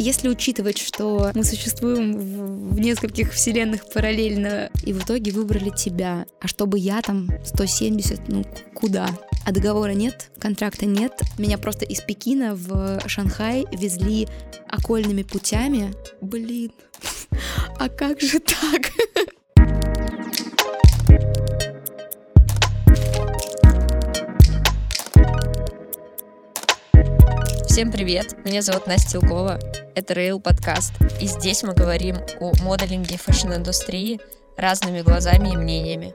Если учитывать, что мы существуем в, в нескольких вселенных параллельно, и в итоге выбрали тебя, а чтобы я там 170, ну куда? А договора нет, контракта нет. Меня просто из Пекина в Шанхай везли окольными путями. Блин, а как же так? Всем привет, меня зовут Настя Илкова, это Rail подкаст, и здесь мы говорим о моделинге fashion -индустрии разными глазами и мнениями.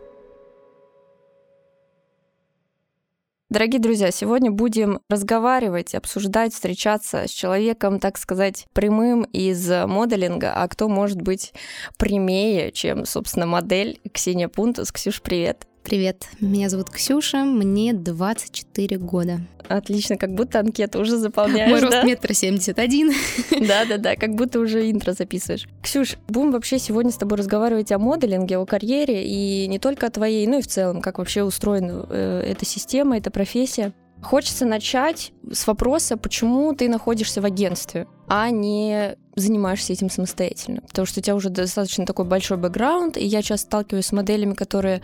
Дорогие друзья, сегодня будем разговаривать, обсуждать, встречаться с человеком, так сказать, прямым из моделинга, а кто может быть прямее, чем, собственно, модель Ксения Пунтус. Ксюш, привет. Привет, меня зовут Ксюша, мне 24 года. Отлично, как будто анкету уже заполняешь, Мой да? рост метр семьдесят один. Да-да-да, как будто уже интро записываешь. Ксюш, будем вообще сегодня с тобой разговаривать о моделинге, о карьере, и не только о твоей, ну и в целом, как вообще устроена э, эта система, эта профессия. Хочется начать с вопроса, почему ты находишься в агентстве, а не занимаешься этим самостоятельно. Потому что у тебя уже достаточно такой большой бэкграунд, и я часто сталкиваюсь с моделями, которые,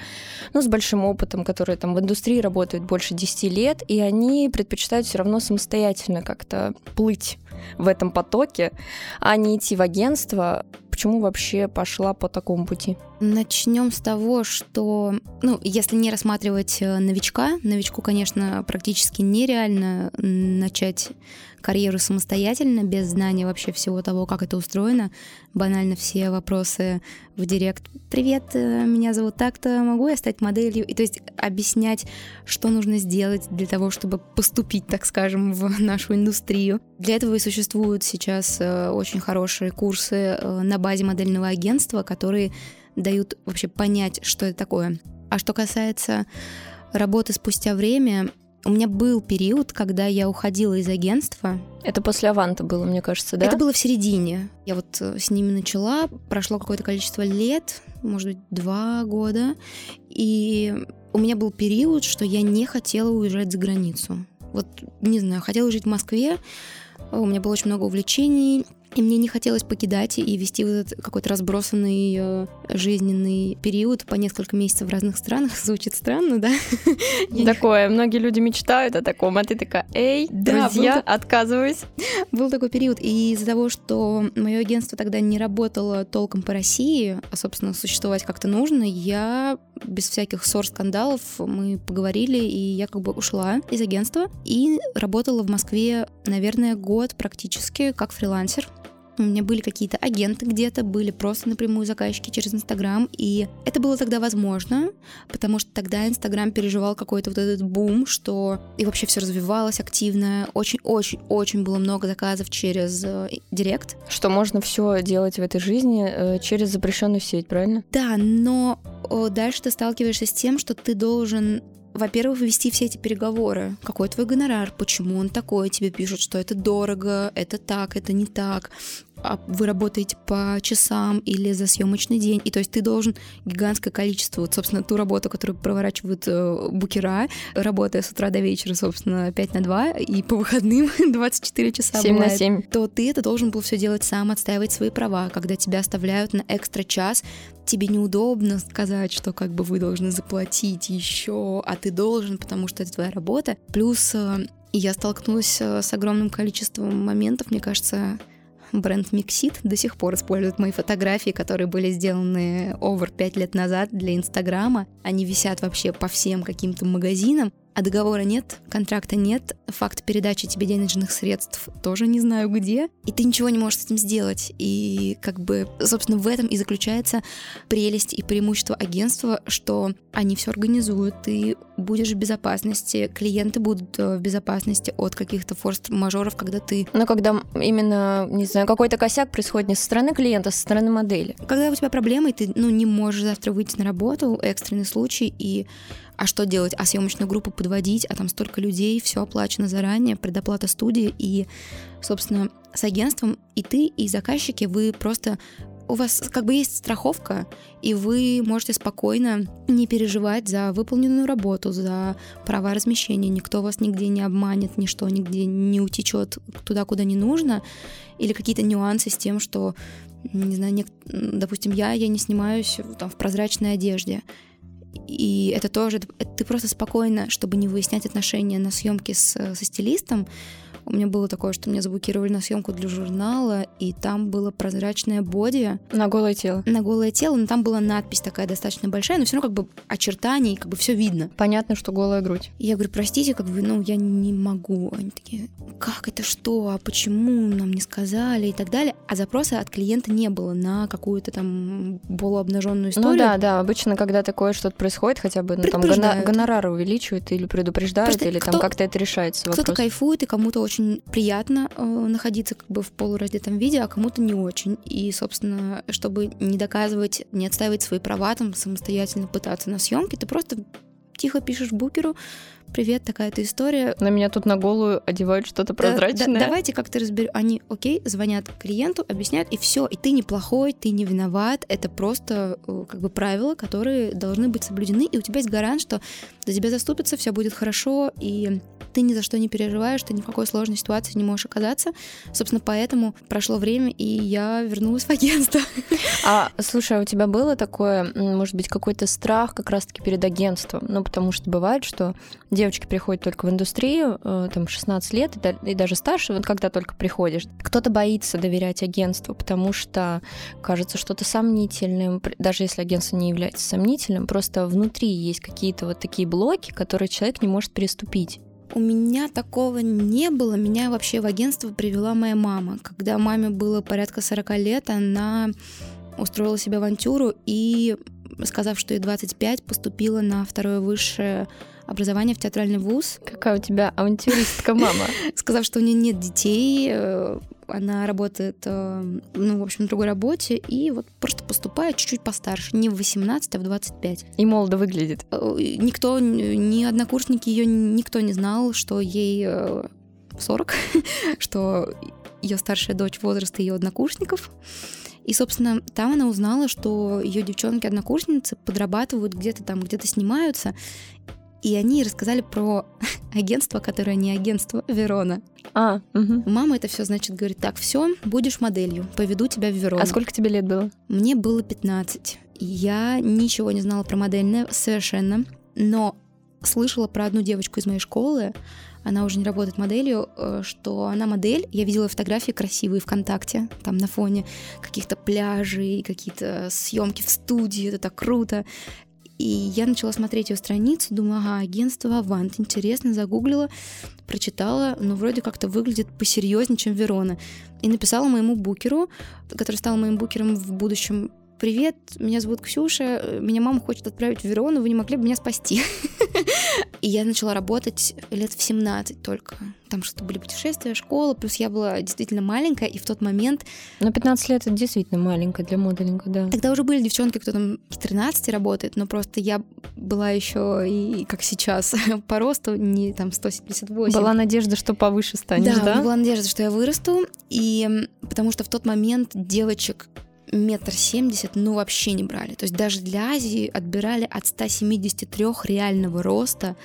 ну, с большим опытом, которые там в индустрии работают больше 10 лет, и они предпочитают все равно самостоятельно как-то плыть в этом потоке, а не идти в агентство. Почему вообще пошла по такому пути? Начнем с того, что, ну, если не рассматривать э, новичка, новичку, конечно, практически нереально начать карьеру самостоятельно, без знания вообще всего того, как это устроено. Банально все вопросы в директ. Привет, э, меня зовут так-то, могу я стать моделью? И то есть объяснять, что нужно сделать для того, чтобы поступить, так скажем, в нашу индустрию. Для этого и существуют сейчас э, очень хорошие курсы на базе модельного агентства, которые дают вообще понять, что это такое. А что касается работы спустя время, у меня был период, когда я уходила из агентства. Это после Аванта было, мне кажется, да? Это было в середине. Я вот э, с ними начала, прошло какое-то количество лет, может быть, два года, и у меня был период, что я не хотела уезжать за границу. Вот, не знаю, хотела жить в Москве, у меня было очень много увлечений, и мне не хотелось покидать и вести вот этот какой-то разбросанный э, жизненный период по несколько месяцев в разных странах. Звучит странно, да? Такое, многие люди мечтают о таком, а ты такая, эй, друзья, отказываюсь. Был такой период, и из-за того, что мое агентство тогда не работало толком по России, а, собственно, существовать как-то нужно, я без всяких ссор, скандалов, мы поговорили, и я как бы ушла из агентства и работала в Москве, наверное, год практически как фрилансер. У меня были какие-то агенты где-то, были просто напрямую заказчики через Инстаграм, и это было тогда возможно, потому что тогда Инстаграм переживал какой-то вот этот бум, что и вообще все развивалось активно, очень-очень-очень было много заказов через э, Директ. Что можно все делать в этой жизни э, через запрещенную сеть, правильно? Да, но о, дальше ты сталкиваешься с тем, что ты должен во-первых, вести все эти переговоры. Какой твой гонорар? Почему он такой? Тебе пишут, что это дорого, это так, это не так вы работаете по часам или за съемочный день, и то есть ты должен гигантское количество, вот, собственно, ту работу, которую проворачивают э, букера, работая с утра до вечера, собственно, 5 на 2, и по выходным 24 часа 7 бывает, на 7. то ты это должен был все делать сам, отстаивать свои права. Когда тебя оставляют на экстра час, тебе неудобно сказать, что как бы вы должны заплатить еще, а ты должен, потому что это твоя работа. Плюс э, я столкнулась э, с огромным количеством моментов, мне кажется, бренд Mixit до сих пор использует мои фотографии, которые были сделаны over 5 лет назад для Инстаграма. Они висят вообще по всем каким-то магазинам а договора нет, контракта нет, факт передачи тебе денежных средств тоже не знаю где, и ты ничего не можешь с этим сделать. И как бы, собственно, в этом и заключается прелесть и преимущество агентства, что они все организуют, ты будешь в безопасности, клиенты будут э, в безопасности от каких-то форс-мажоров, когда ты... Но когда именно, не знаю, какой-то косяк происходит не со стороны клиента, а со стороны модели. Когда у тебя проблемы, и ты ну, не можешь завтра выйти на работу, экстренный случай, и а что делать? А съемочную группу подводить, а там столько людей, все оплачено заранее, предоплата студии, и, собственно, с агентством и ты, и заказчики, вы просто у вас как бы есть страховка, и вы можете спокойно не переживать за выполненную работу, за права размещения. Никто вас нигде не обманет, ничто нигде не утечет туда, куда не нужно. Или какие-то нюансы с тем, что, не знаю, не, допустим, я, я не снимаюсь там, в прозрачной одежде. И это тоже, ты просто спокойно, чтобы не выяснять отношения на съемке с, со стилистом, у меня было такое, что меня заблокировали на съемку для журнала, и там было прозрачное боди. На голое тело. На голое тело, но там была надпись такая достаточно большая, но все равно как бы очертания, как бы все видно. Понятно, что голая грудь. И я говорю, простите, как бы, ну, я не могу. Они такие, как это что, а почему нам не сказали и так далее. А запроса от клиента не было на какую-то там полуобнаженную ну историю. Ну да, да, обычно, когда такое что-то происходит, хотя бы ну, там гонорары увеличивают или предупреждают, Просто или кто, там как-то это решается. Кто-то кайфует, и кому-то очень приятно э, находиться как бы в полураздетом виде, а кому-то не очень. И, собственно, чтобы не доказывать, не отстаивать свои права, там самостоятельно пытаться на съемке, ты просто тихо пишешь букеру, привет, такая-то история. На меня тут на голую одевают что-то прозрачное. Да, да, давайте как-то разберем. Они, окей, звонят клиенту, объясняют, и все. И ты не плохой, ты не виноват. Это просто э, как бы правила, которые должны быть соблюдены. И у тебя есть гарант, что за тебя заступится, все будет хорошо, и ты ни за что не переживаешь, ты ни в какой сложной ситуации не можешь оказаться. Собственно, поэтому прошло время, и я вернулась в агентство. А, слушай, а у тебя было такое, может быть, какой-то страх как раз-таки перед агентством? Ну, потому что бывает, что девочки приходят только в индустрию, э, там, 16 лет и даже старше, вот когда только приходишь. Кто-то боится доверять агентству, потому что кажется что-то сомнительным, даже если агентство не является сомнительным, просто внутри есть какие-то вот такие блоки, которые человек не может переступить. У меня такого не было. Меня вообще в агентство привела моя мама. Когда маме было порядка 40 лет, она устроила себе авантюру и, сказав, что ей 25, поступила на второе высшее образование в театральный вуз. Какая у тебя авантюристка мама? Сказав, что у нее нет детей, э, она работает, э, ну, в общем, на другой работе, и вот просто поступает чуть-чуть постарше, не в 18, а в 25. И молодо выглядит. Э, никто, ни однокурсники ее, никто не знал, что ей 40, что ее старшая дочь возраста ее однокурсников. И, собственно, там она узнала, что ее девчонки-однокурсницы подрабатывают где-то там, где-то снимаются. И они рассказали про агентство, которое не агентство Верона. А, угу. Мама это все, значит, говорит, так, все, будешь моделью, поведу тебя в Верону. А сколько тебе лет было? Мне было 15. Я ничего не знала про модельное совершенно, но слышала про одну девочку из моей школы, она уже не работает моделью, э, что она модель. Я видела фотографии красивые ВКонтакте, там на фоне каких-то пляжей, какие-то съемки в студии, это так круто. И я начала смотреть ее страницу, думаю, ага, агентство Авант, интересно, загуглила, прочитала, но вроде как-то выглядит посерьезнее, чем Верона. И написала моему букеру, который стал моим букером в будущем, привет, меня зовут Ксюша, меня мама хочет отправить в Верону, вы не могли бы меня спасти? И я начала работать лет в 17 только. Там что-то были путешествия, школа, плюс я была действительно маленькая, и в тот момент... Но 15 лет это действительно маленькая для моделинга, да. Тогда уже были девчонки, кто там с 13 работает, но просто я была еще и, как сейчас, по росту не там 178. Была надежда, что повыше станешь, да? Да, была надежда, что я вырасту, и потому что в тот момент девочек метр семьдесят, ну, вообще не брали. То есть даже для Азии отбирали от 173 реального роста.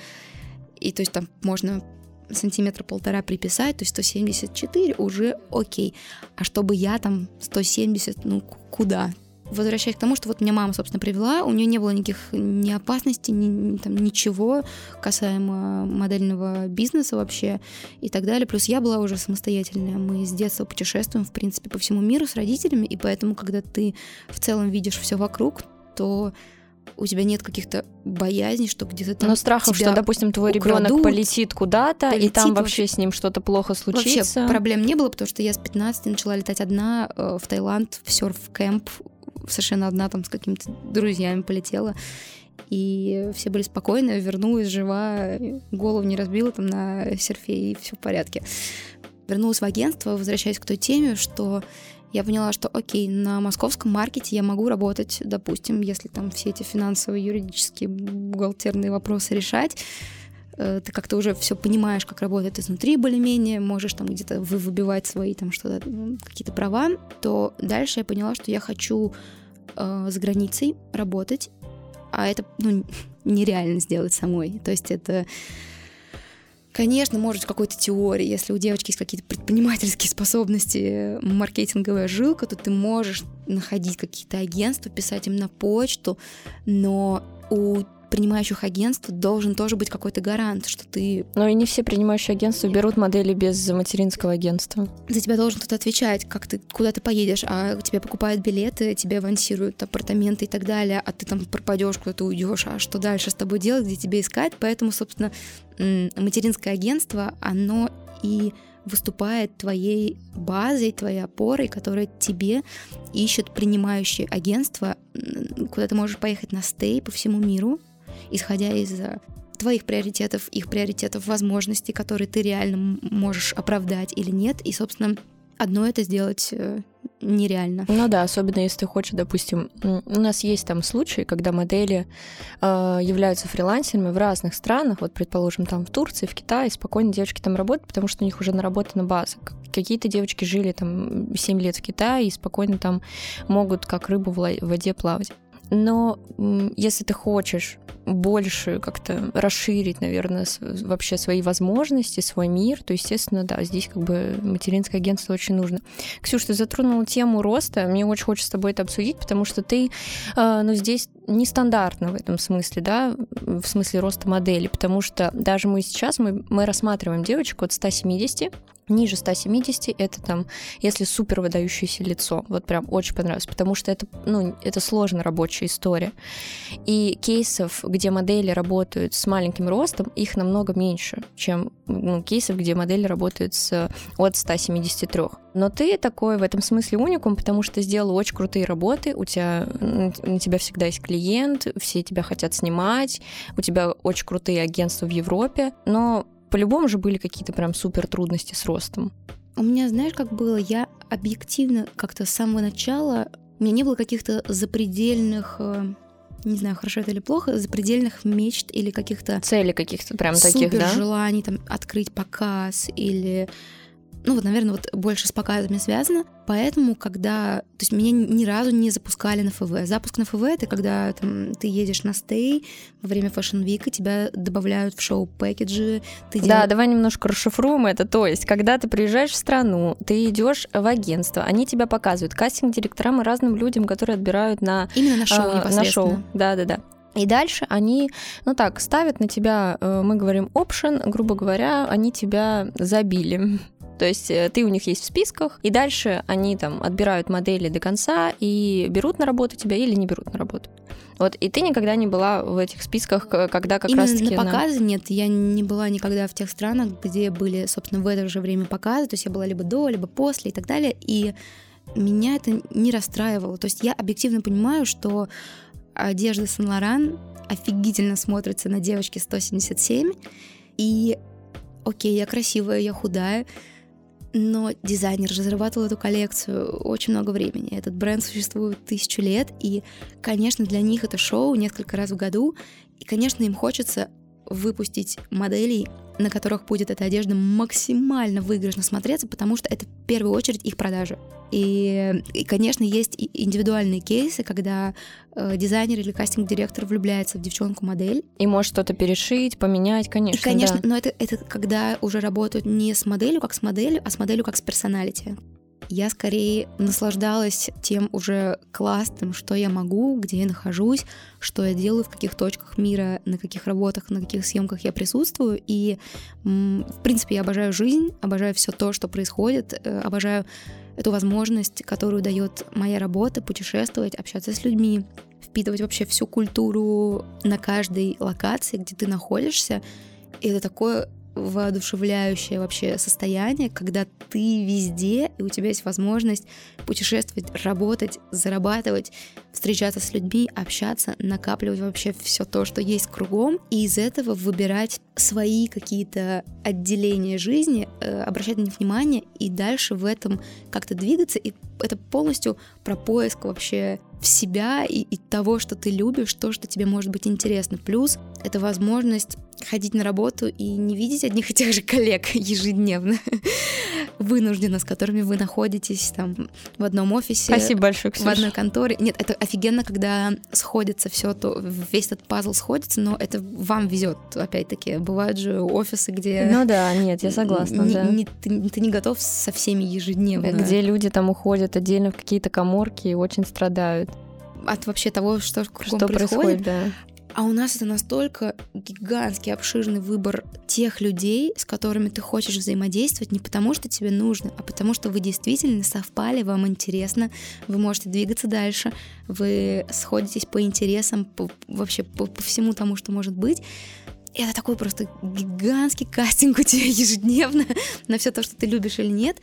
И то есть там можно сантиметра полтора приписать, то есть 174 уже окей. А чтобы я там 170, ну куда? Возвращаясь к тому, что вот меня мама, собственно, привела, у нее не было никаких ни опасностей, ни, ни, там, ничего касаемо модельного бизнеса вообще и так далее. Плюс я была уже самостоятельная. Мы с детства путешествуем, в принципе, по всему миру с родителями, и поэтому, когда ты в целом видишь все вокруг, то у тебя нет каких-то боязней, что где-то там. Но страхов, что, допустим, твой ребенок полетит куда-то, полетит, и там вообще, вообще с ним что-то плохо случится. Вообще проблем не было, потому что я с 15 начала летать одна э, в Таиланд в серф-кэмп совершенно одна там с какими-то друзьями полетела. И все были спокойны, вернулась жива, голову не разбила там на серфе, и все в порядке. Вернулась в агентство, возвращаясь к той теме, что я поняла, что окей, на московском маркете я могу работать, допустим, если там все эти финансовые, юридические, бухгалтерные вопросы решать, э, ты как-то уже все понимаешь, как работает изнутри более-менее, можешь там где-то выбивать свои там что-то, какие-то права, то дальше я поняла, что я хочу э, за границей работать, а это ну, нереально сделать самой. То есть это Конечно, может, в какой-то теории, если у девочки есть какие-то предпринимательские способности, маркетинговая жилка, то ты можешь находить какие-то агентства, писать им на почту, но у принимающих агентств должен тоже быть какой-то гарант, что ты... Но и не все принимающие агентства берут модели без материнского агентства. За тебя должен кто-то отвечать, как ты, куда ты поедешь, а тебе покупают билеты, тебе авансируют апартаменты и так далее, а ты там пропадешь, куда-то уйдешь, а что дальше с тобой делать, где тебе искать? Поэтому, собственно, материнское агентство, оно и выступает твоей базой, твоей опорой, которая тебе ищет принимающие агентства, куда ты можешь поехать на стей по всему миру, исходя из э, твоих приоритетов, их приоритетов, возможностей, которые ты реально можешь оправдать или нет. И, собственно, одно это сделать э, нереально. Ну да, особенно если ты хочешь, допустим, у нас есть там случаи, когда модели э, являются фрилансерами в разных странах, вот, предположим, там в Турции, в Китае, спокойно девочки там работают, потому что у них уже наработана база. Какие-то девочки жили там 7 лет в Китае и спокойно там могут как рыбу в воде плавать. Но если ты хочешь больше как-то расширить, наверное, вообще свои возможности, свой мир, то, естественно, да, здесь как бы материнское агентство очень нужно. Ксюш, ты затронула тему роста, мне очень хочется с тобой это обсудить, потому что ты, э, ну, здесь нестандартно в этом смысле, да, в смысле роста модели, потому что даже мы сейчас, мы, мы рассматриваем девочек от 170 ниже 170 это там, если супер выдающееся лицо. Вот прям очень понравилось, потому что это, ну, это сложно рабочая история. И кейсов, где модели работают с маленьким ростом, их намного меньше, чем ну, кейсов, где модели работают с, от 173. Но ты такой в этом смысле уникум, потому что сделал очень крутые работы, у тебя, у тебя всегда есть клиент, все тебя хотят снимать, у тебя очень крутые агентства в Европе, но по-любому же были какие-то прям супер трудности с ростом. У меня, знаешь, как было? Я объективно как-то с самого начала... У меня не было каких-то запредельных э, не знаю, хорошо это или плохо, запредельных мечт или каких-то цели каких-то прям таких, да? желаний там открыть показ или ну вот, наверное, вот больше с показами связано. Поэтому, когда... То есть меня ни разу не запускали на ФВ. Запуск на ФВ — это когда там, ты едешь на стей во время Fashion Week, тебя добавляют в шоу-пэкэджи. Ты дел... Да, давай немножко расшифруем это. То есть, когда ты приезжаешь в страну, ты идешь в агентство, они тебя показывают кастинг-директорам и разным людям, которые отбирают на... Именно на шоу а, На шоу, да-да-да. И дальше они, ну так, ставят на тебя, э, мы говорим option, грубо говоря, они тебя забили. То есть э, ты у них есть в списках, и дальше они там отбирают модели до конца и берут на работу тебя или не берут на работу. Вот, и ты никогда не была в этих списках, когда как Именно раз-таки... на показы на... нет, я не была никогда в тех странах, где были, собственно, в это же время показы, то есть я была либо до, либо после и так далее, и меня это не расстраивало. То есть я объективно понимаю, что одежда Сен-Лоран офигительно смотрится на девочке 177, и окей, я красивая, я худая, но дизайнер разрабатывал эту коллекцию очень много времени. Этот бренд существует тысячу лет, и, конечно, для них это шоу несколько раз в году, и, конечно, им хочется выпустить моделей, на которых будет эта одежда максимально выигрышно смотреться, потому что это в первую очередь их продажи. И, и конечно, есть индивидуальные кейсы, когда э, дизайнер или кастинг-директор влюбляется в девчонку-модель. И может что-то перешить, поменять, конечно. И, конечно, да. но это, это когда уже работают не с моделью как с моделью, а с моделью как с персоналити. Я скорее наслаждалась тем уже классным, что я могу, где я нахожусь, что я делаю, в каких точках мира, на каких работах, на каких съемках я присутствую. И, в принципе, я обожаю жизнь, обожаю все то, что происходит, э, обожаю эту возможность, которую дает моя работа, путешествовать, общаться с людьми, впитывать вообще всю культуру на каждой локации, где ты находишься. И это такое воодушевляющее вообще состояние, когда ты везде, и у тебя есть возможность путешествовать, работать, зарабатывать, встречаться с людьми, общаться, накапливать вообще все то, что есть кругом, и из этого выбирать свои какие-то отделения жизни, э, обращать на них внимание и дальше в этом как-то двигаться. И это полностью про поиск вообще в себя и, и того, что ты любишь, то, что тебе может быть интересно. Плюс это возможность ходить на работу и не видеть одних и тех же коллег ежедневно, вынужденно, с которыми вы находитесь там в одном офисе. Спасибо большое, Ксюша. В одной конторе. Нет, это офигенно, когда сходится все, то весь этот пазл сходится, но это вам везет, опять-таки. Бывают же офисы, где... Ну да, нет, я согласна, не, да. Не, ты, ты не готов со всеми ежедневно. Где люди там уходят отдельно в какие-то коморки и очень страдают. От вообще того, что что происходит. происходит да. А у нас это настолько гигантский, обширный выбор тех людей, с которыми ты хочешь взаимодействовать, не потому что тебе нужно, а потому что вы действительно совпали, вам интересно, вы можете двигаться дальше, вы сходитесь по интересам, по, вообще по, по всему тому, что может быть. И это такой просто гигантский кастинг у тебя ежедневно на все то, что ты любишь или нет.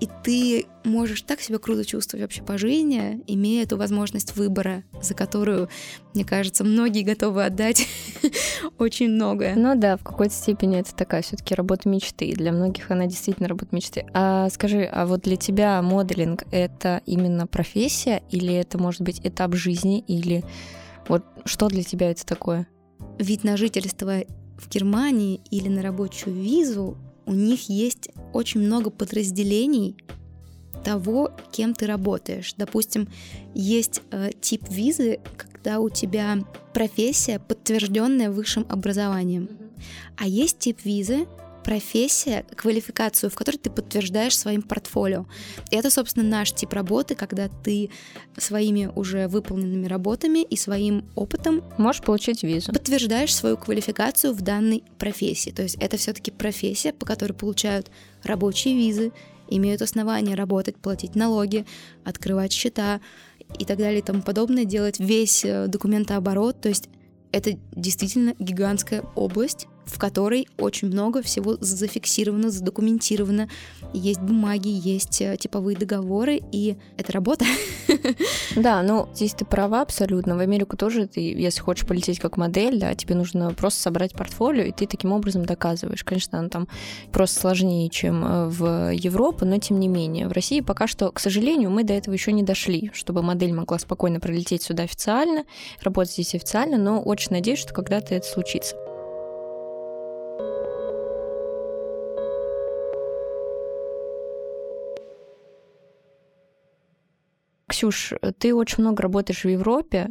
И ты можешь так себя круто чувствовать вообще по жизни, имея эту возможность выбора, за которую, мне кажется, многие готовы отдать очень многое. Ну да, в какой-то степени это такая все-таки работа мечты. Для многих она действительно работа мечты. А скажи, а вот для тебя моделинг это именно профессия, или это может быть этап жизни, или вот что для тебя это такое? Вид на жительство в Германии или на рабочую визу у них есть очень много подразделений того, кем ты работаешь. Допустим, есть э, тип визы, когда у тебя профессия, подтвержденная высшим образованием. А есть тип визы, профессия, квалификацию, в которой ты подтверждаешь своим портфолио. И это, собственно, наш тип работы, когда ты своими уже выполненными работами и своим опытом можешь получить визу. Подтверждаешь свою квалификацию в данной профессии. То есть это все-таки профессия, по которой получают рабочие визы, имеют основания работать, платить налоги, открывать счета и так далее и тому подобное, делать весь э, документооборот. То есть это действительно гигантская область, в которой очень много всего зафиксировано, задокументировано. Есть бумаги, есть э, типовые договоры, и это работа. Да, ну здесь ты права абсолютно. В Америку тоже ты, если хочешь полететь как модель, да, тебе нужно просто собрать портфолио, и ты таким образом доказываешь. Конечно, она там просто сложнее, чем э, в Европу, но тем не менее. В России пока что, к сожалению, мы до этого еще не дошли, чтобы модель могла спокойно пролететь сюда официально, работать здесь официально, но очень надеюсь, что когда-то это случится. Ксюш, ты очень много работаешь в Европе.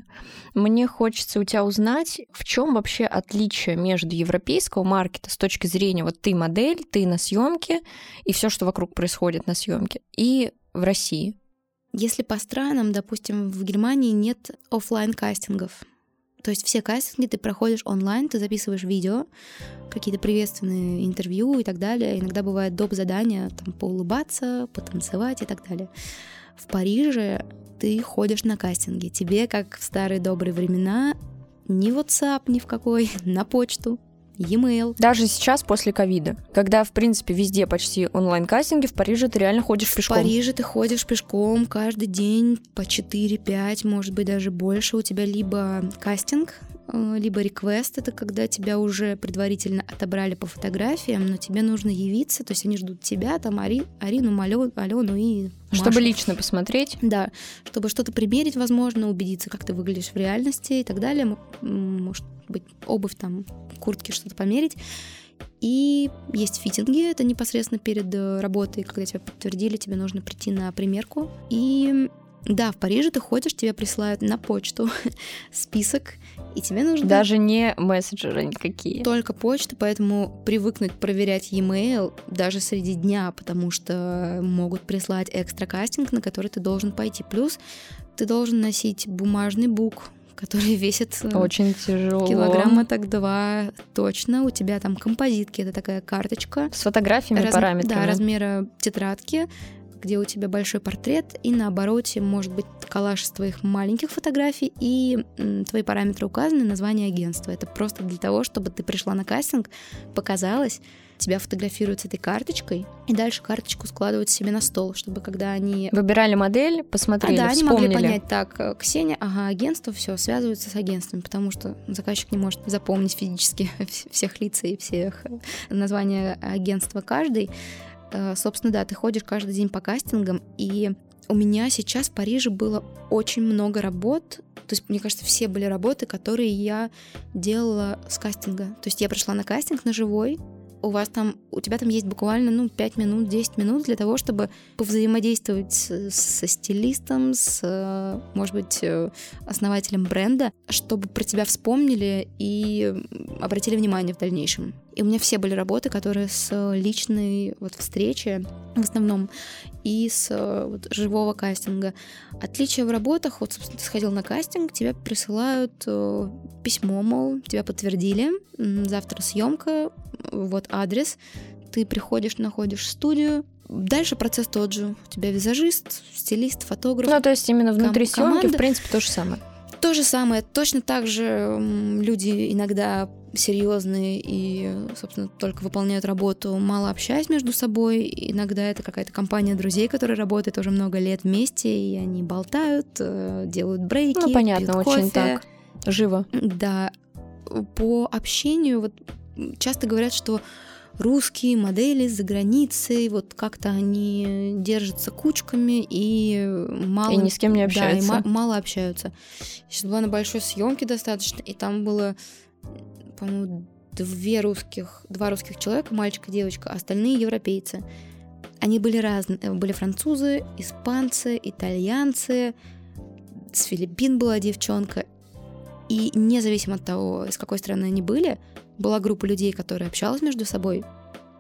Мне хочется у тебя узнать, в чем вообще отличие между европейского маркета с точки зрения вот ты модель, ты на съемке и все, что вокруг происходит на съемке, и в России. Если по странам, допустим, в Германии нет офлайн кастингов, то есть все кастинги ты проходишь онлайн, ты записываешь видео, какие-то приветственные интервью и так далее. Иногда бывает доп. задания, там, поулыбаться, потанцевать и так далее. В Париже ты ходишь на кастинги. Тебе, как в старые добрые времена, ни WhatsApp ни в какой, на почту, e-mail. Даже сейчас, после ковида, когда, в принципе, везде почти онлайн-кастинги, в Париже ты реально ходишь пешком. В Париже ты ходишь пешком каждый день по 4-5, может быть, даже больше. У тебя либо кастинг, Э, либо реквест, это когда тебя уже предварительно отобрали по фотографиям, но тебе нужно явиться, то есть они ждут тебя, там Ари, Арину, Алену, Алену и Машу. Чтобы лично посмотреть. Да, чтобы что-то примерить, возможно, убедиться, как ты выглядишь в реальности и так далее. Может быть, обувь там, куртки, что-то померить. И есть фитинги, это непосредственно перед э, работой, когда тебя подтвердили, тебе нужно прийти на примерку. И да, в Париже ты ходишь, тебе присылают на почту список, и тебе нужно... Даже не мессенджеры никакие. Только почта, поэтому привыкнуть проверять e-mail даже среди дня, потому что могут прислать экстра кастинг, на который ты должен пойти. Плюс ты должен носить бумажный бук, который весит э, очень тяжело. Килограмма так два точно. У тебя там композитки, это такая карточка. С фотографиями, Раз... параметрами. Да, размера тетрадки где у тебя большой портрет, и на обороте может быть коллаж из твоих маленьких фотографий, и твои параметры указаны, название агентства. Это просто для того, чтобы ты пришла на кастинг, показалось, тебя фотографируют с этой карточкой, и дальше карточку складывают себе на стол, чтобы когда они... Выбирали модель, посмотрели, а, да, вспомнили. они могли понять, так, э, Ксения, ага, агентство, все, связываются с агентством, потому что заказчик не может запомнить физически всех лиц и всех э, названия агентства каждый. Э, собственно, да, ты ходишь каждый день по кастингам, и у меня сейчас в Париже было очень много работ То есть, мне кажется, все были работы, которые я делала с кастинга. То есть я пришла на кастинг на живой, у вас там, у тебя там есть буквально, ну, 5 минут, 10 минут для того, чтобы повзаимодействовать со стилистом, с, может быть, э, основателем бренда, чтобы про тебя вспомнили и обратили внимание в дальнейшем. И у меня все были работы, которые с личной вот встречи в основном и с вот, живого кастинга. Отличие в работах, вот, собственно, ты сходил на кастинг, тебе присылают э, письмо, мол, тебя подтвердили, завтра съемка, вот адрес, ты приходишь, находишь студию, Дальше процесс тот же. У тебя визажист, стилист, фотограф. Ну, то есть именно внутри ком- съемки, в принципе, то же самое. То же самое. Точно так же люди иногда серьезные и, собственно, только выполняют работу, мало общаясь между собой. Иногда это какая-то компания друзей, которая работает уже много лет вместе, и они болтают, э, делают брейки. Ну, понятно, очень кофе. так. Живо. Да. По общению вот часто говорят, что русские модели за границей, вот как-то они держатся кучками и мало... И ни с кем не общаются. Да, и мало общаются. Сейчас была на большой съемке достаточно, и там было, по-моему, две русских, два русских человека, мальчик и девочка, а остальные европейцы. Они были разные, были французы, испанцы, итальянцы, с Филиппин была девчонка. И независимо от того, с какой страны они были, была группа людей, которые общалась между собой,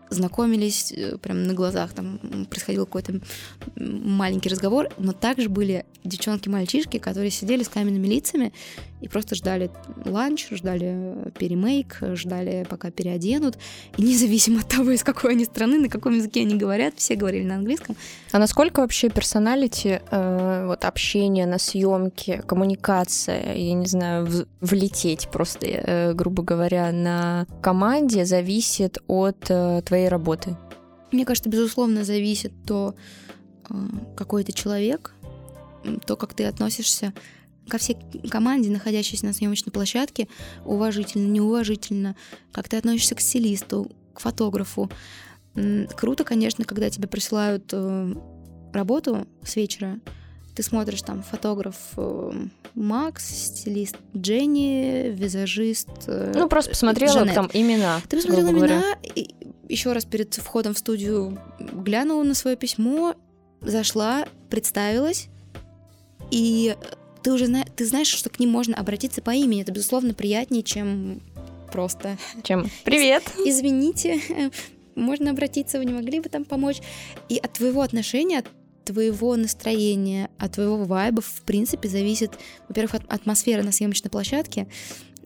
знакомились э, прям на глазах, там происходил какой-то маленький разговор, но также были девчонки-мальчишки, которые сидели с каменными лицами и просто ждали ланч, ждали перемейк, ждали, пока переоденут. И независимо от того, из какой они страны, на каком языке они говорят, все говорили на английском. А насколько вообще персоналити, э, вот общение на съемке, коммуникация, я не знаю, в, влететь просто, э, грубо говоря, на команде зависит от э, твоей работы? Мне кажется, безусловно, зависит то, э, какой ты человек, то, как ты относишься ко всей команде, находящейся на съемочной площадке, уважительно, неуважительно, как ты относишься к стилисту, к фотографу. Круто, конечно, когда тебе присылают э, работу с вечера, ты смотришь там фотограф э, Макс, стилист Дженни, визажист. Э, ну, просто посмотрела Жанет. там имена. Ты посмотрела имена, и еще раз перед входом в студию глянула на свое письмо, зашла, представилась, и ты уже зна- ты знаешь, что к ним можно обратиться по имени. Это, безусловно, приятнее, чем просто... Чем «Привет!» Извините, можно обратиться, вы не могли бы там помочь? И от твоего отношения, от твоего настроения, от твоего вайба, в принципе, зависит, во-первых, от атмосферы на съемочной площадке,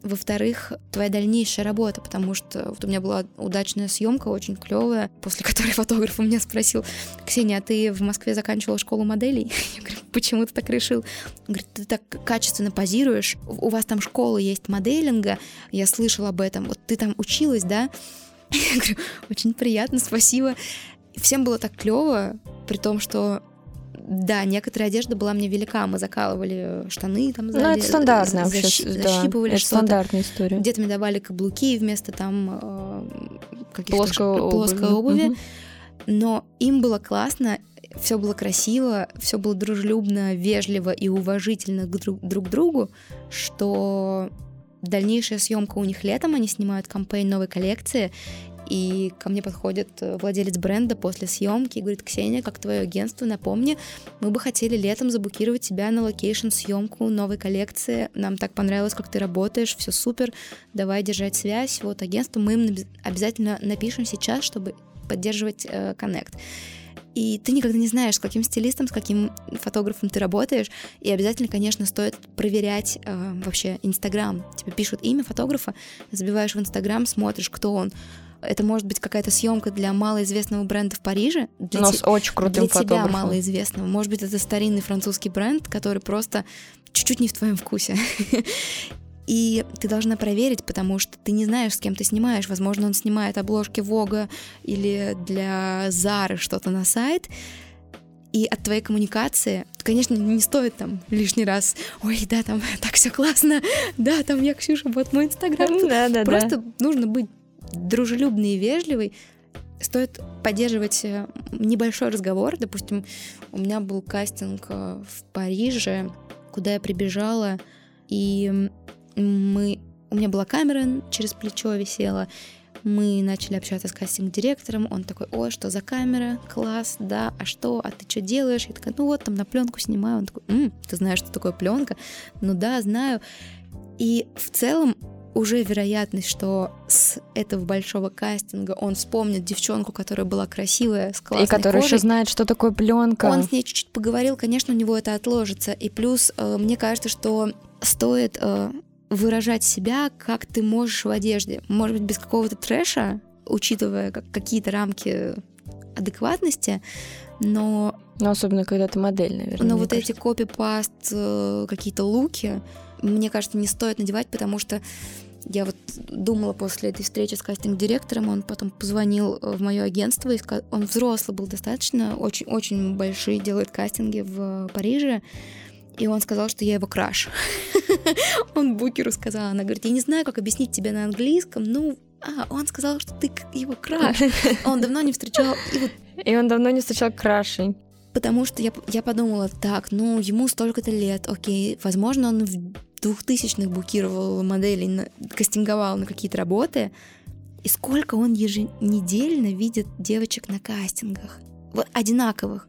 во-вторых, твоя дальнейшая работа, потому что вот у меня была удачная съемка, очень клевая, после которой фотограф у меня спросил, Ксения, а ты в Москве заканчивала школу моделей? Я говорю, почему ты так решил? Он говорит, ты так качественно позируешь, у вас там школа есть моделинга, я слышала об этом, вот ты там училась, да? Я говорю, очень приятно, спасибо. всем было так клево, при том, что да, некоторая одежда была мне велика. Мы закалывали штаны там сзади. Ну, это стандартная защ... вообще. Защипывали да, это стандартная история. Где-то мне давали каблуки вместо там э, каких-то плоской, обуви. Угу. Но им было классно, все было красиво, все было дружелюбно, вежливо и уважительно друг, друг к другу, что дальнейшая съемка у них летом, они снимают campaign новой коллекции, и ко мне подходит э, владелец бренда после съемки и говорит, Ксения, как твое агентство, напомни, мы бы хотели летом заблокировать тебя на location съемку новой коллекции. Нам так понравилось, как ты работаешь, все супер, давай держать связь. Вот агентство мы им обязательно напишем сейчас, чтобы поддерживать э, коннект. И ты никогда не знаешь, с каким стилистом, с каким фотографом ты работаешь. И обязательно, конечно, стоит проверять э, вообще Инстаграм. Тебе пишут имя фотографа, забиваешь в Инстаграм, смотришь, кто он. Это может быть какая-то съемка для малоизвестного бренда в Париже. Для Но с очень крутым Для тебя малоизвестного. Может быть, это старинный французский бренд, который просто чуть-чуть не в твоем вкусе. И ты должна проверить, потому что ты не знаешь, с кем ты снимаешь. Возможно, он снимает обложки Вога или для Зары что-то на сайт. И от твоей коммуникации, конечно, не стоит там лишний раз, ой, да, там так все классно, да, там я Ксюша, вот мой инстаграм. Да, да, Просто да. нужно быть дружелюбный и вежливый, стоит поддерживать э, небольшой разговор. Допустим, у меня был кастинг э, в Париже, куда я прибежала И мы... У меня была камера через плечо висела, мы начали общаться с кастинг-директором, он такой, ой, что за камера, класс, да, а что, а ты что делаешь? Я такая, ну вот, там на пленку снимаю. Он такой, М, ты знаешь, что такое пленка? Ну да, знаю. И в целом уже вероятность, что с этого большого кастинга он вспомнит девчонку, которая была красивая, с классной И которая кожей. еще знает, что такое пленка. Он с ней чуть-чуть поговорил, конечно, у него это отложится. И плюс, э, мне кажется, что стоит э, выражать себя, как ты можешь в одежде. Может быть, без какого-то трэша, учитывая как, какие-то рамки адекватности, но, Ну, особенно, когда ты модель, наверное. но вот кажется. эти копипаст, э, какие-то луки, мне кажется, не стоит надевать, потому что я вот думала после этой встречи с кастинг-директором, он потом позвонил в мое агентство, и он взрослый был достаточно, очень-очень большие делает кастинги в Париже, и он сказал, что я его краш. Он букеру сказал, она говорит, я не знаю, как объяснить тебе на английском, ну, а, он сказал, что ты его краш. Он давно не встречал, и вот И он давно не встречал крашей. Потому что я, я подумала, так, ну, ему столько-то лет, окей, возможно, он в двухтысячных букировал моделей, на- кастинговал на какие-то работы, и сколько он еженедельно видит девочек на кастингах, вот одинаковых.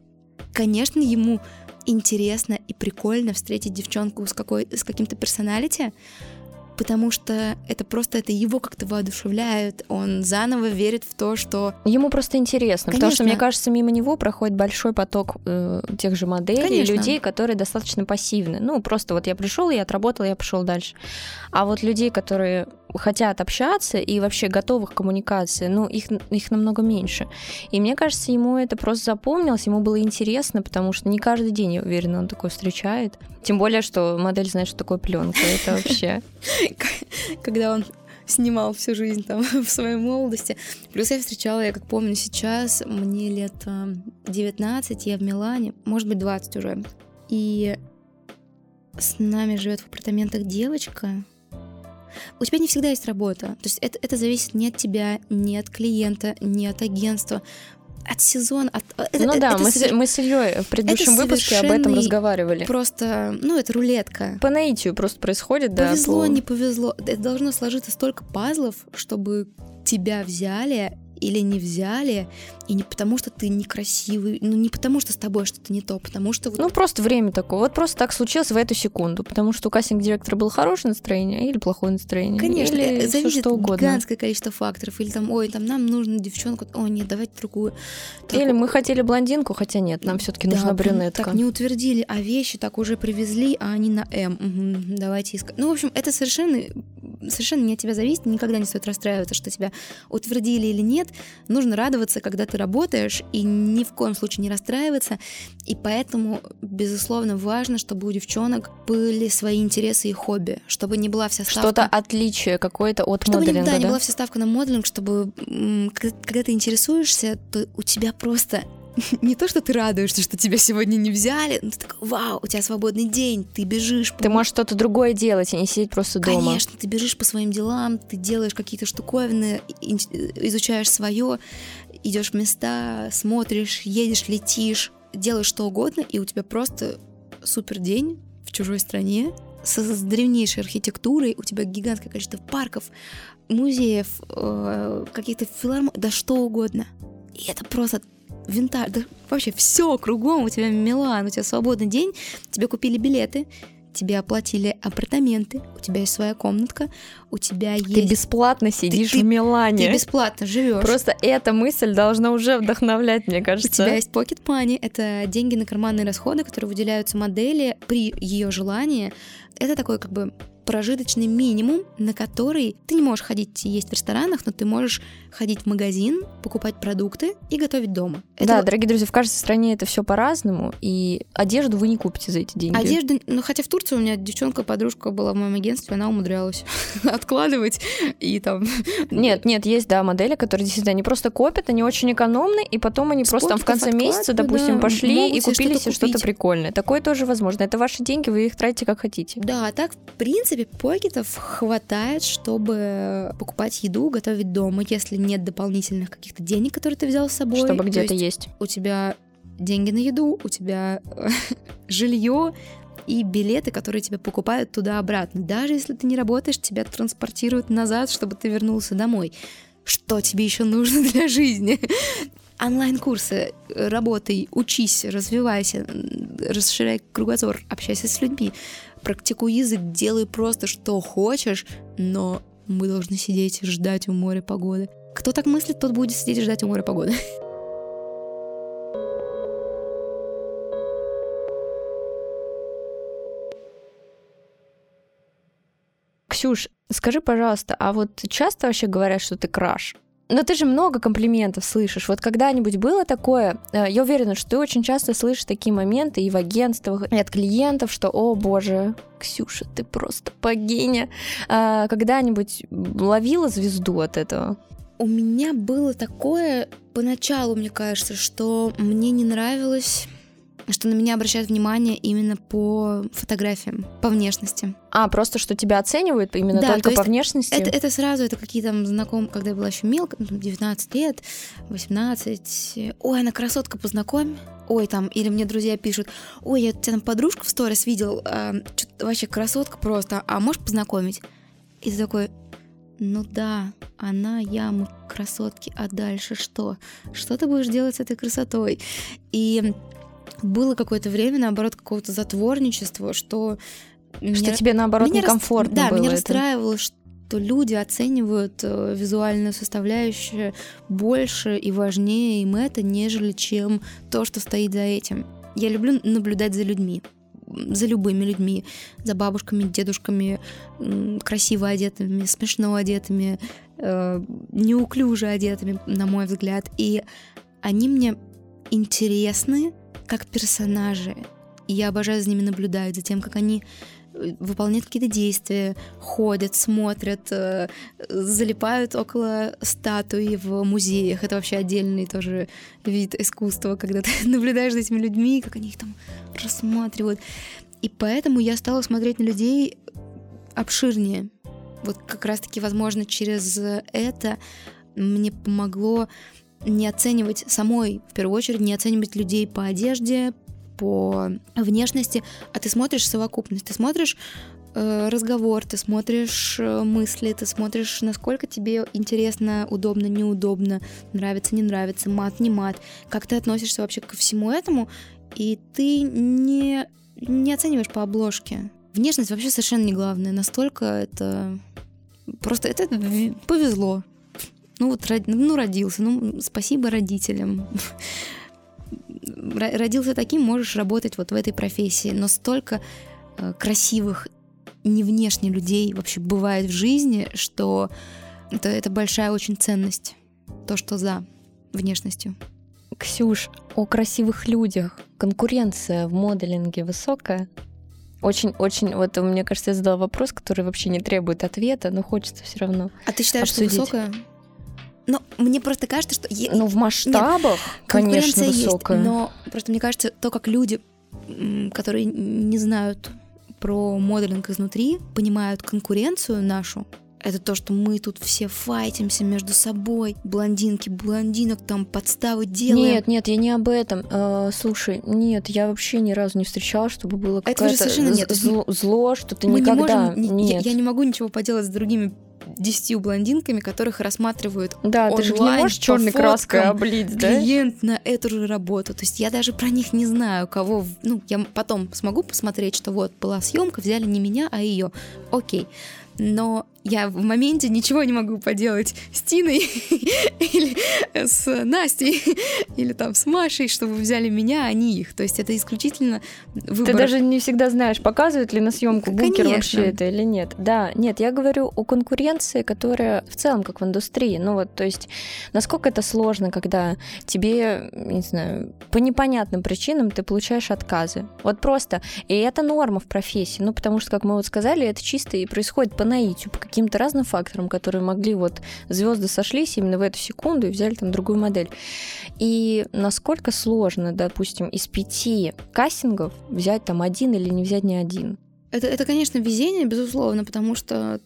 Конечно, ему интересно и прикольно встретить девчонку с, какой, с каким-то персоналити, потому что это просто это его как-то воодушевляет, он заново верит в то, что Ему просто интересно, потому что, Конечно. мне кажется, мимо него проходит большой поток э, тех же моделей, Конечно. людей, которые достаточно пассивны. Ну, просто вот я пришел, я отработал, я пошел дальше. А вот людей, которые хотят общаться и вообще готовы к коммуникации, ну, их, их намного меньше. И мне кажется, ему это просто запомнилось, ему было интересно, потому что не каждый день, я уверена, он такой встречает. Тем более, что модель знает, что такое пленка. Это вообще... когда он снимал всю жизнь там в своей молодости. Плюс я встречала, я как помню сейчас, мне лет э, 19, я в Милане, может быть 20 уже. И с нами живет в апартаментах девочка. У тебя не всегда есть работа. То есть это, это зависит не от тебя, не от клиента, не от агентства, от сезона. От, это- Ну это- да, это мы с, совер- мы с Ильей в предыдущем выпуске об этом разговаривали. Просто, ну, это рулетка. По наитию просто происходит, да. Повезло, по- не повезло. Это должно сложиться столько пазлов, чтобы тебя взяли или не взяли, и не потому, что ты некрасивый, ну не потому, что с тобой что-то не то, потому что вот Ну, просто время такое. Вот просто так случилось в эту секунду, потому что у кастинг-директора было хорошее настроение или плохое настроение. Конечно, или э, зависит что угодно. гигантское количество факторов. Или там, ой, там нам нужно девчонку, ой, нет, давайте другую. Так, Или мы хотели блондинку, хотя нет, нам все-таки да, нужна брюнетка. Так не утвердили, а вещи так уже привезли, а они на М. Мгм, давайте искать. Ну, в общем, это совершенно, совершенно не от тебя зависит, никогда не стоит расстраиваться, что тебя утвердили или нет. Нужно радоваться, когда ты работаешь, и ни в коем случае не расстраиваться. И поэтому, безусловно, важно, чтобы у девчонок были свои интересы и хобби, чтобы не была вся ставка... Что-то отличие какое-то от Чтобы не, моделинга, да, не да? была вся ставка на моделинг, чтобы когда ты интересуешься, то у тебя просто не то, что ты радуешься, что тебя сегодня не взяли, но ты такой, вау, у тебя свободный день, ты бежишь. по- Ты можешь что-то другое делать, а не сидеть просто дома. Конечно, ты бежишь по своим делам, ты делаешь какие-то штуковины, ин- изучаешь свое, идешь в места, смотришь, едешь, летишь, делаешь что угодно, и у тебя просто супер день в чужой стране с, с древнейшей архитектурой, у тебя гигантское количество парков, музеев, э, каких-то филармоний, да что угодно. И это просто винтаж, да вообще все кругом, у тебя Милан, у тебя свободный день, тебе купили билеты, тебе оплатили апартаменты, у тебя есть своя комнатка, у тебя есть... Ты бесплатно сидишь ты- в Милане. Ты бесплатно живешь. Просто эта мысль должна уже вдохновлять, мне У кажется. тебя есть pocket money, это деньги на карманные расходы, которые выделяются модели при ее желании. Это такой как бы прожиточный минимум, на который ты не можешь ходить и есть в ресторанах, но ты можешь ходить в магазин, покупать продукты и готовить дома. Это да, вот дорогие друзья, в каждой стране это все по-разному, и одежду вы не купите за эти деньги. Одежда, ну хотя в Турции у меня девчонка, подружка была в моем агентстве, она умудрялась откладывать и там... Нет, нет, есть, да, модели, которые действительно они просто копят, они очень экономны, и потом они просто там в конце месяца, допустим, да, пошли и купили себе что-то прикольное. Такое тоже возможно. Это ваши деньги, вы их тратите как хотите. Да, а так, в принципе, покетов хватает, чтобы покупать еду, готовить дома, если нет дополнительных каких-то денег, которые ты взял с собой. Чтобы То где-то есть есть. у тебя деньги на еду, у тебя жилье и билеты, которые тебя покупают туда-обратно. Даже если ты не работаешь, тебя транспортируют назад, чтобы ты вернулся домой. Что тебе еще нужно для жизни? онлайн-курсы, работай, учись, развивайся, расширяй кругозор, общайся с людьми, практикуй язык, делай просто что хочешь, но мы должны сидеть и ждать у моря погоды. Кто так мыслит, тот будет сидеть и ждать у моря погоды. Ксюш, скажи, пожалуйста, а вот часто вообще говорят, что ты краш? Но ты же много комплиментов слышишь. Вот когда-нибудь было такое, э, я уверена, что ты очень часто слышишь такие моменты и в агентствах, и от клиентов, что, о боже, Ксюша, ты просто богиня. А когда-нибудь ловила звезду от этого? У меня было такое поначалу, мне кажется, что мне не нравилось что на меня обращают внимание именно по фотографиям, по внешности. А, просто что тебя оценивают именно да, только то по внешности? Это, это сразу, это какие там знакомые, когда я была еще мелкая, 19 лет, 18. Ой, она красотка, познакомь. Ой, там, или мне друзья пишут, ой, я тебя там подружку в сторис видел, а, вообще красотка просто, а можешь познакомить? И ты такой, ну да, она, я, мы красотки, а дальше что? Что ты будешь делать с этой красотой? И было какое-то время, наоборот, какого-то затворничества, что... Что меня, тебе, наоборот, меня некомфортно рас... Да, было меня это. расстраивало, что люди оценивают э, визуальную составляющую больше и важнее им это, нежели чем то, что стоит за этим. Я люблю наблюдать за людьми за любыми людьми, за бабушками, дедушками, красиво одетыми, смешно одетыми, э, неуклюже одетыми, на мой взгляд. И они мне интересны как персонажи. И я обожаю за ними наблюдать, за тем, как они э, выполняют какие-то действия, ходят, смотрят, э, залипают около статуи в музеях. Это вообще отдельный тоже вид искусства, когда ты наблюдаешь за этими людьми, как они их там рассматривают. И поэтому я стала смотреть на людей обширнее. Вот как раз-таки, возможно, через это мне помогло не оценивать самой, в первую очередь, не оценивать людей по одежде, по внешности, а ты смотришь совокупность, ты смотришь э, разговор, ты смотришь э, мысли, ты смотришь, насколько тебе интересно, удобно, неудобно, нравится, не нравится, мат, не мат, как ты относишься вообще ко всему этому, и ты не, не оцениваешь по обложке. Внешность вообще совершенно не главное, настолько это... Просто это повезло, ну вот ну, родился, ну спасибо родителям. Родился таким, можешь работать вот в этой профессии. Но столько э, красивых не внешне людей вообще бывает в жизни, что это, это большая очень ценность. То, что за внешностью. Ксюш, о красивых людях. Конкуренция в моделинге высокая. Очень-очень, вот мне кажется, я задала вопрос, который вообще не требует ответа, но хочется все равно. А ты считаешь, обсудить. что высокая? Но мне просто кажется, что... Ну, в масштабах, Нет, конечно, высокая. Есть, но просто мне кажется, то, как люди, которые не знают про моделинг изнутри, понимают конкуренцию нашу, это то, что мы тут все файтимся между собой, блондинки, блондинок, там подставы делаем. Нет, нет, я не об этом. Э, слушай, нет, я вообще ни разу не встречала, чтобы было какое-то совершенно нет. Зло, зло, что ты мы никогда... Не можем, нет. Я, я не могу ничего поделать с другими десятью блондинками, которых рассматривают Да, онлайн, ты же не можешь черной краской облить, да? Клиент на эту же работу. То есть я даже про них не знаю, кого... Ну, я потом смогу посмотреть, что вот была съемка, взяли не меня, а ее. Окей. Но я в моменте ничего не могу поделать с Тиной или с Настей или там с Машей, чтобы взяли меня, а не их. То есть это исключительно выбор. Ты даже не всегда знаешь, показывают ли на съемку бункер вообще это или нет. Да, нет, я говорю о конкуренции, которая в целом как в индустрии. Ну вот, то есть насколько это сложно, когда тебе, не знаю, по непонятным причинам ты получаешь отказы. Вот просто. И это норма в профессии. Ну потому что, как мы вот сказали, это чисто и происходит по наитию, по каким-то разным факторам, которые могли вот звезды сошлись именно в эту секунду и взяли там другую модель. И насколько сложно, допустим, из пяти кастингов взять там один или не взять ни один? Это, это конечно, везение, безусловно, потому что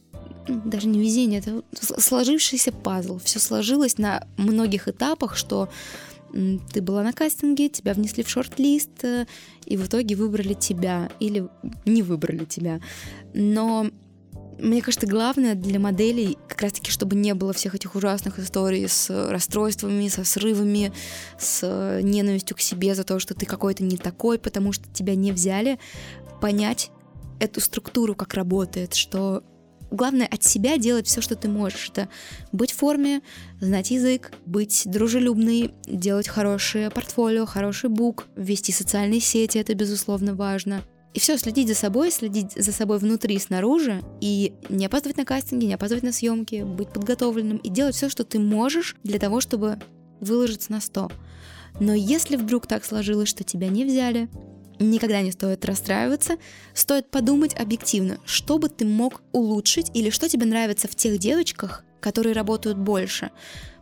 ну, даже не везение, это сложившийся пазл. Все сложилось на многих этапах, что ты была на кастинге, тебя внесли в шорт-лист, э, и в итоге выбрали тебя или не выбрали тебя. Но мне кажется, главное для моделей как раз-таки, чтобы не было всех этих ужасных историй с расстройствами, со срывами, с ненавистью к себе за то, что ты какой-то не такой, потому что тебя не взяли, понять эту структуру, как работает, что главное от себя делать все, что ты можешь. Это быть в форме, знать язык, быть дружелюбной, делать хорошее портфолио, хороший бук, вести социальные сети, это безусловно важно. И все, следить за собой, следить за собой внутри и снаружи, и не опаздывать на кастинги, не опаздывать на съемки, быть подготовленным и делать все, что ты можешь для того, чтобы выложиться на 100. Но если вдруг так сложилось, что тебя не взяли, никогда не стоит расстраиваться, стоит подумать объективно, что бы ты мог улучшить или что тебе нравится в тех девочках, которые работают больше.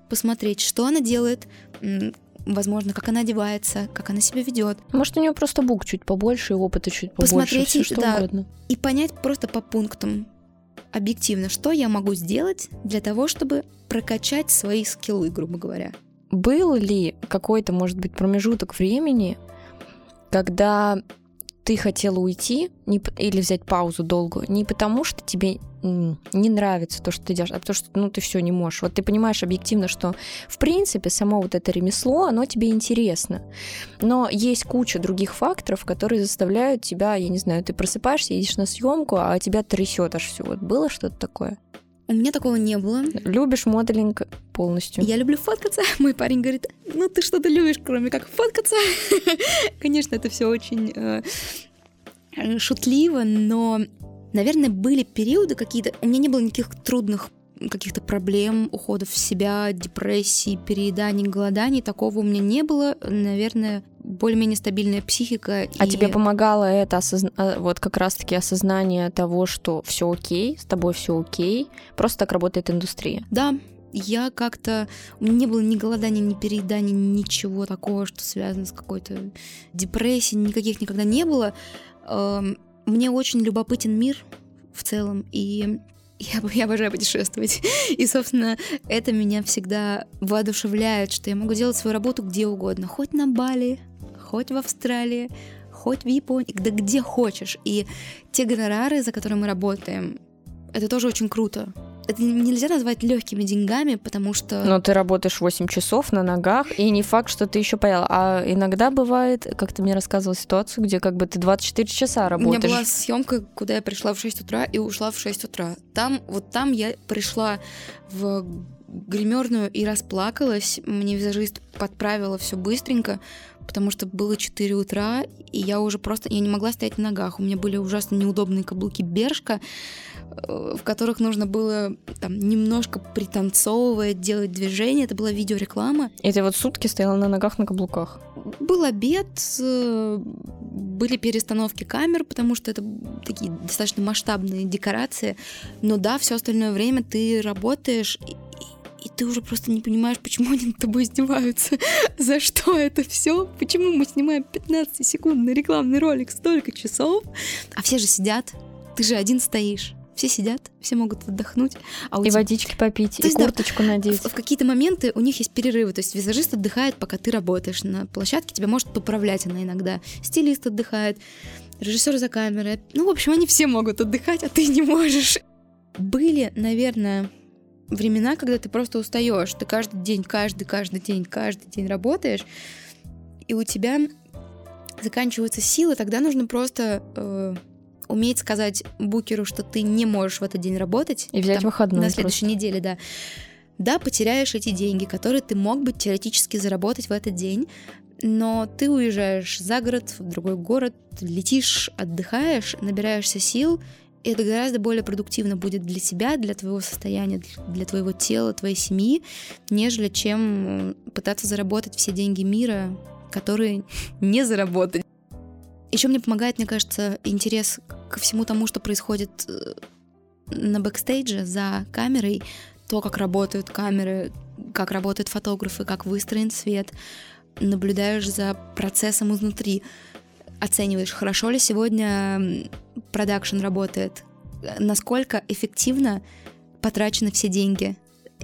Посмотреть, что она делает, возможно, как она одевается, как она себя ведет. Может, у нее просто бук чуть побольше и опыта чуть побольше. Посмотреть, все, что да, угодно. и понять просто по пунктам объективно, что я могу сделать для того, чтобы прокачать свои скиллы, грубо говоря. Был ли какой-то, может быть, промежуток времени, когда ты хотела уйти не, или взять паузу долгую не потому, что тебе не нравится то, что ты делаешь, а потому что ну, ты все не можешь. Вот ты понимаешь объективно, что в принципе само вот это ремесло, оно тебе интересно. Но есть куча других факторов, которые заставляют тебя, я не знаю, ты просыпаешься, едешь на съемку, а тебя трясет аж все. Вот было что-то такое? У меня такого не было. Любишь моделинг полностью? Я люблю фоткаться. Мой парень говорит, ну ты что-то любишь, кроме как фоткаться. Конечно, это все очень э, шутливо, но, наверное, были периоды какие-то... У меня не было никаких трудных каких-то проблем, уходов в себя, депрессии, перееданий, голоданий. Такого у меня не было. Наверное, более-менее стабильная психика. А и... тебе помогало это осозна... А, вот как раз-таки осознание того, что все окей, с тобой все окей, просто так работает индустрия. Да, я как-то... У меня не было ни голодания, ни переедания, ничего такого, что связано с какой-то депрессией, никаких никогда не было. Эм, мне очень любопытен мир в целом, и я, я обожаю путешествовать. И, собственно, это меня всегда воодушевляет, что я могу делать свою работу где угодно. Хоть на Бали, хоть в Австралии, хоть в Японии, да где хочешь. И те гонорары, за которые мы работаем, это тоже очень круто это нельзя назвать легкими деньгами, потому что... Но ты работаешь 8 часов на ногах, и не факт, что ты еще поела. А иногда бывает, как ты мне рассказывала ситуацию, где как бы ты 24 часа работаешь. У меня была съемка, куда я пришла в 6 утра и ушла в 6 утра. Там, вот там я пришла в гримерную и расплакалась. Мне визажист подправила все быстренько, потому что было 4 утра, и я уже просто я не могла стоять на ногах. У меня были ужасно неудобные каблуки Бершка, э, в которых нужно было там немножко пританцовывать, делать движения. Это была видеореклама. И ты вот сутки стояла на ногах на каблуках? Был обед, э, были перестановки камер, потому что это такие достаточно масштабные декорации. Но да, все остальное время ты работаешь, и ты уже просто не понимаешь, почему они над тобой издеваются. За что это все? Почему мы снимаем 15-секундный рекламный ролик столько часов? А все же сидят. Ты же один стоишь. Все сидят, все могут отдохнуть. А и тебя... водички попить, то и есть, курточку да, надеть. В, в какие-то моменты у них есть перерывы. То есть визажист отдыхает, пока ты работаешь на площадке. Тебя может поправлять она иногда. Стилист отдыхает, режиссер за камерой. Ну, в общем, они все могут отдыхать, а ты не можешь. Были, наверное, времена, когда ты просто устаешь. Ты каждый день, каждый, каждый день, каждый день работаешь, и у тебя заканчиваются силы, тогда нужно просто э, уметь сказать букеру, что ты не можешь в этот день работать. И взять там, выходной. На следующей просто. неделе, да. Да, потеряешь эти деньги, которые ты мог бы теоретически заработать в этот день, но ты уезжаешь за город, в другой город, летишь, отдыхаешь, набираешься сил, и это гораздо более продуктивно будет для тебя, для твоего состояния, для твоего тела, твоей семьи, нежели чем пытаться заработать все деньги мира, которые не заработать. Еще мне помогает, мне кажется, интерес ко всему тому, что происходит э, на бэкстейдже за камерой, то, как работают камеры, как работают фотографы, как выстроен свет, наблюдаешь за процессом изнутри оцениваешь, хорошо ли сегодня продакшн работает, насколько эффективно потрачены все деньги.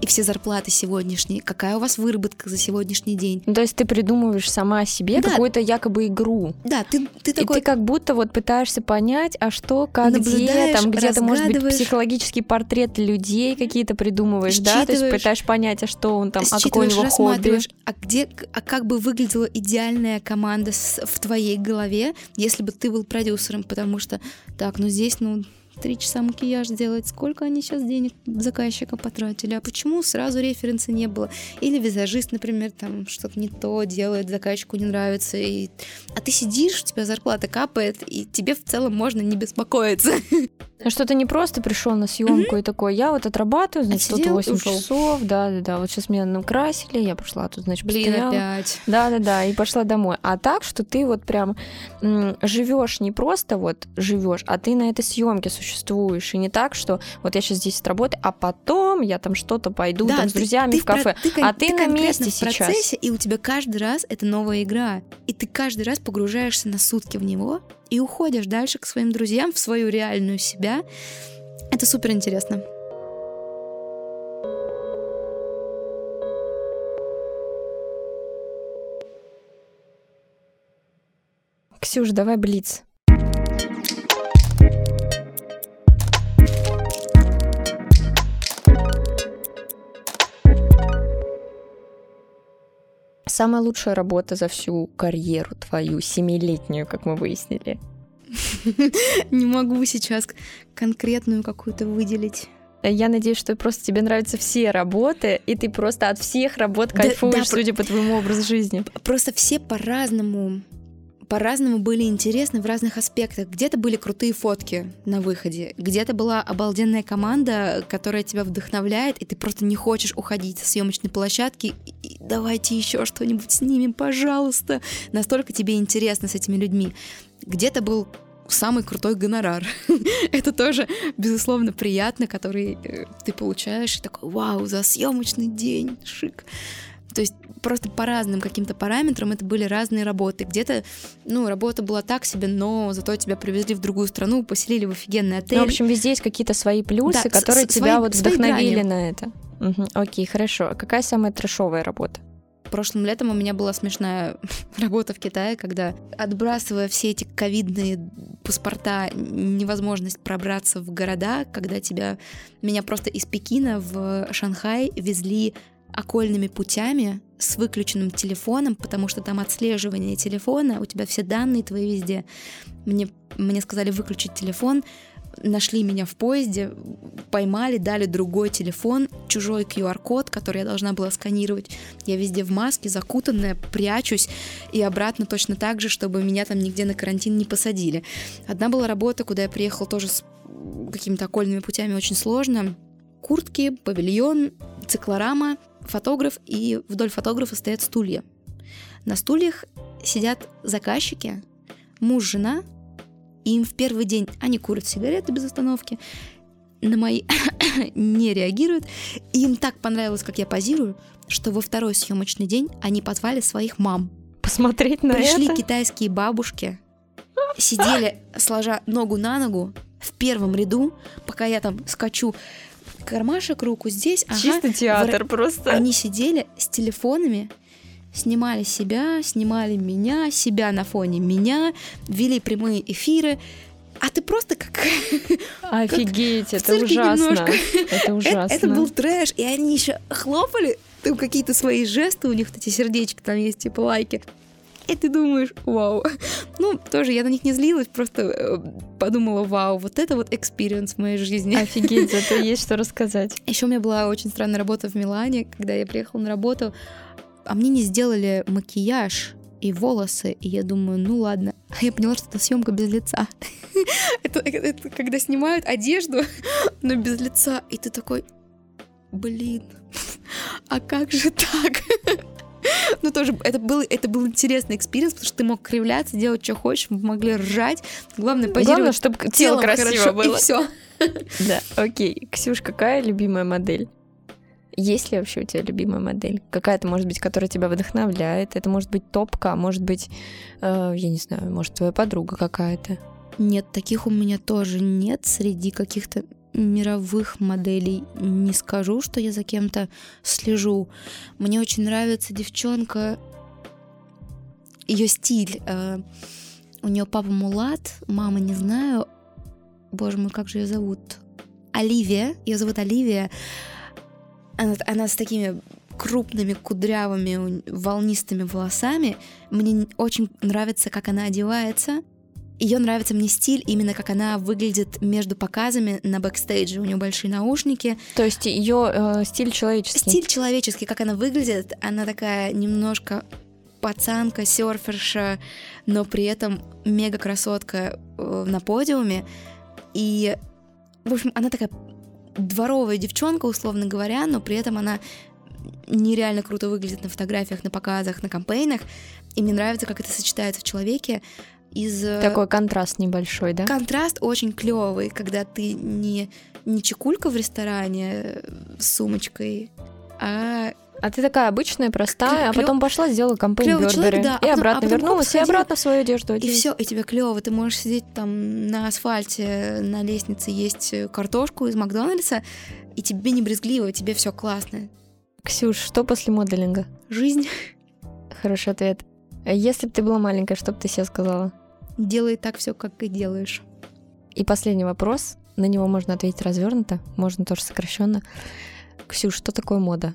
И все зарплаты сегодняшние, какая у вас выработка за сегодняшний день. Ну, то есть ты придумываешь сама себе Да. какую-то якобы игру. Да, ты, ты И такой, ты как будто вот пытаешься понять, а что, как, где, там где-то, может быть, психологический портрет людей какие-то придумываешь, да? То есть пытаешься понять, а что он там, а какое у него хобби. а где, а как бы выглядела идеальная команда с- в твоей голове, если бы ты был продюсером, потому что, так, ну здесь, ну, три часа макияж делать, сколько они сейчас денег заказчика потратили, а почему сразу референса не было? Или визажист, например, там что-то не то делает, заказчику не нравится, и... а ты сидишь, у тебя зарплата капает, и тебе в целом можно не беспокоиться. Ну, Что ты не просто пришел на съемку и такой, я вот отрабатываю, значит, тут Отсидел и 8 ушел. часов, да, да, да, вот сейчас меня накрасили, я пошла тут, значит, Блин, постояла. опять. Да, да, да, и пошла домой. А так, что ты вот прям живешь не просто вот живешь, а ты на этой съемке существуешь. И не так, что вот я сейчас здесь отработаю, а потом я там что-то пойду Да, там с ты- друзьями ты в кафе. про- кон- а ты, на конкретно месте в сейчас. процессе, и у тебя каждый раз это новая игра. И ты каждый раз погружаешься на сутки в него и уходишь дальше к своим друзьям, в свою реальную себя. Это супер интересно. Ксюш, давай блиц. Самая лучшая работа за всю карьеру твою, семилетнюю, как мы выяснили. Не могу сейчас конкретную какую-то выделить. Я надеюсь, что просто тебе нравятся все работы, и ты просто от всех работ Да- кайфуешь, да, про- судя по твоему образу жизни. Просто все по-разному по-разному были интересны в разных аспектах. Где-то были крутые фотки на выходе, где-то была обалденная команда, которая тебя вдохновляет, и ты просто не хочешь уходить со съемочной площадки. И давайте еще что-нибудь снимем, пожалуйста. Настолько тебе интересно с этими людьми. Где-то был самый крутой гонорар. Это тоже, безусловно, приятно, который э, ты получаешь, и такой, вау, за съемочный день, шик. То есть просто по разным каким-то параметрам это были разные работы. Где-то, ну, работа была так себе, но зато тебя привезли в другую страну, поселили в офигенный отель. Ну, в общем, везде есть какие-то свои плюсы, Да, которые с- тебя свои- вот вдохновили на это. Мгм, Окей, хорошо. А какая самая трешовая работа? Прошлым летом у меня была смешная работа в Китае, когда, отбрасывая все эти ковидные паспорта, невозможность пробраться в города, когда тебя, меня просто из Пекина в Шанхай везли окольными путями с выключенным телефоном, потому что там отслеживание телефона, у тебя все данные твои везде. Мне, мне сказали выключить телефон, нашли меня в поезде, поймали, дали другой телефон, чужой QR-код, который я должна была сканировать. Я везде в маске, закутанная, прячусь, и обратно точно так же, чтобы меня там нигде на карантин не посадили. Одна была работа, куда я приехала тоже с какими-то окольными путями очень сложно. Куртки, павильон, циклорама, фотограф, и вдоль фотографа стоят стулья. На стульях сидят заказчики, муж, жена, и им в первый день они курят сигареты без остановки, на мои не реагируют, и им так понравилось, как я позирую, что во второй съемочный день они позвали своих мам. Посмотреть на Пришли это? китайские бабушки, сидели, сложа ногу на ногу, в первом ряду, пока я там скачу кармашек, руку здесь, ага, Чисто театр вра- просто. они сидели с телефонами, снимали себя, снимали меня, себя на фоне меня, вели прямые эфиры. А ты просто как... Офигеть, это цирке ужасно. немножко. Это Это, ужасно. это был трэш, и они еще хлопали, там какие-то свои жесты, у них эти сердечки там есть, типа лайки. И ты думаешь, вау. Ну, тоже я на них не злилась, просто э, подумала, вау, вот это вот experience в моей жизни. Офигеть, зато есть что рассказать. Еще у меня была очень странная работа в Милане, когда я приехала на работу, а мне не сделали макияж и волосы, и я думаю, ну ладно. А я поняла, что это съемка без лица. это, это когда снимают одежду, но без лица, и ты такой, блин, а как же так? Ну, тоже, это был, это был интересный experience, потому что ты мог кривляться, делать, что хочешь, мы могли ржать. Главное, позировать Главное, чтобы тело красиво хорошо, было. И все. Да, окей. Ксюш, какая любимая модель? Есть ли вообще у тебя любимая модель? Какая-то, может быть, которая тебя вдохновляет? Это может быть топка, а может быть, э, я не знаю, может, твоя подруга какая-то. Нет, таких у меня тоже нет среди каких-то мировых моделей не скажу, что я за кем-то слежу. Мне очень нравится девчонка, ее стиль. Э, у нее папа мулат, мама не знаю. Боже мой, как же ее зовут? Оливия. Ее зовут Оливия. Она, она с такими крупными кудрявыми волнистыми волосами. Мне очень нравится, как она одевается. Ее нравится мне стиль, именно как она выглядит между показами на бэкстейдже. У нее большие наушники. То есть ее э, стиль человеческий. Стиль человеческий, как она выглядит, она такая немножко пацанка, серферша, но при этом мега красотка э, на подиуме. И, в общем, она такая дворовая девчонка, условно говоря, но при этом она нереально круто выглядит на фотографиях, на показах, на кампейнах. И мне нравится, как это сочетается в человеке из... Э, Такой контраст небольшой, да? Контраст очень клевый, когда ты не, не чекулька в ресторане э, с сумочкой, а а ты такая обычная, простая, а потом пошла, сделала кампейн Бербери. Да, и а обратно а вернулась, и обратно в свою одежду И все, и тебе клево. Ты можешь сидеть там на асфальте, на лестнице, есть картошку из Макдональдса, и тебе не брезгливо, тебе все классно. Ксюш, что после моделинга? Жизнь. Хороший ответ. Если бы ты была маленькая, что бы ты себе сказала? Делай так все, как и делаешь. И последний вопрос. На него можно ответить развернуто, можно тоже сокращенно. Ксюш, что такое мода?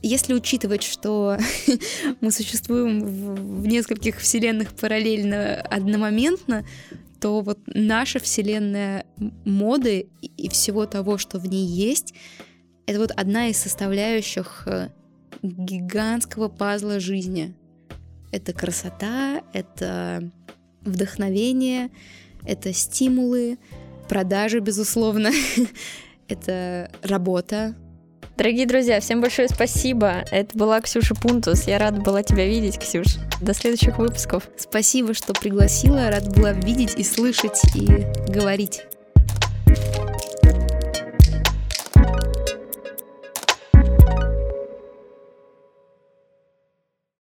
Если учитывать, что мы существуем в, в нескольких вселенных параллельно одномоментно, то вот наша вселенная моды и всего того, что в ней есть, это вот одна из составляющих э, гигантского пазла жизни. Это красота, это вдохновение, это стимулы, продажи, безусловно, это работа. Дорогие друзья, всем большое спасибо. Это была Ксюша Пунтус. Я рада была тебя видеть, Ксюш. До следующих выпусков. Спасибо, что пригласила. Рада была видеть и слышать и говорить.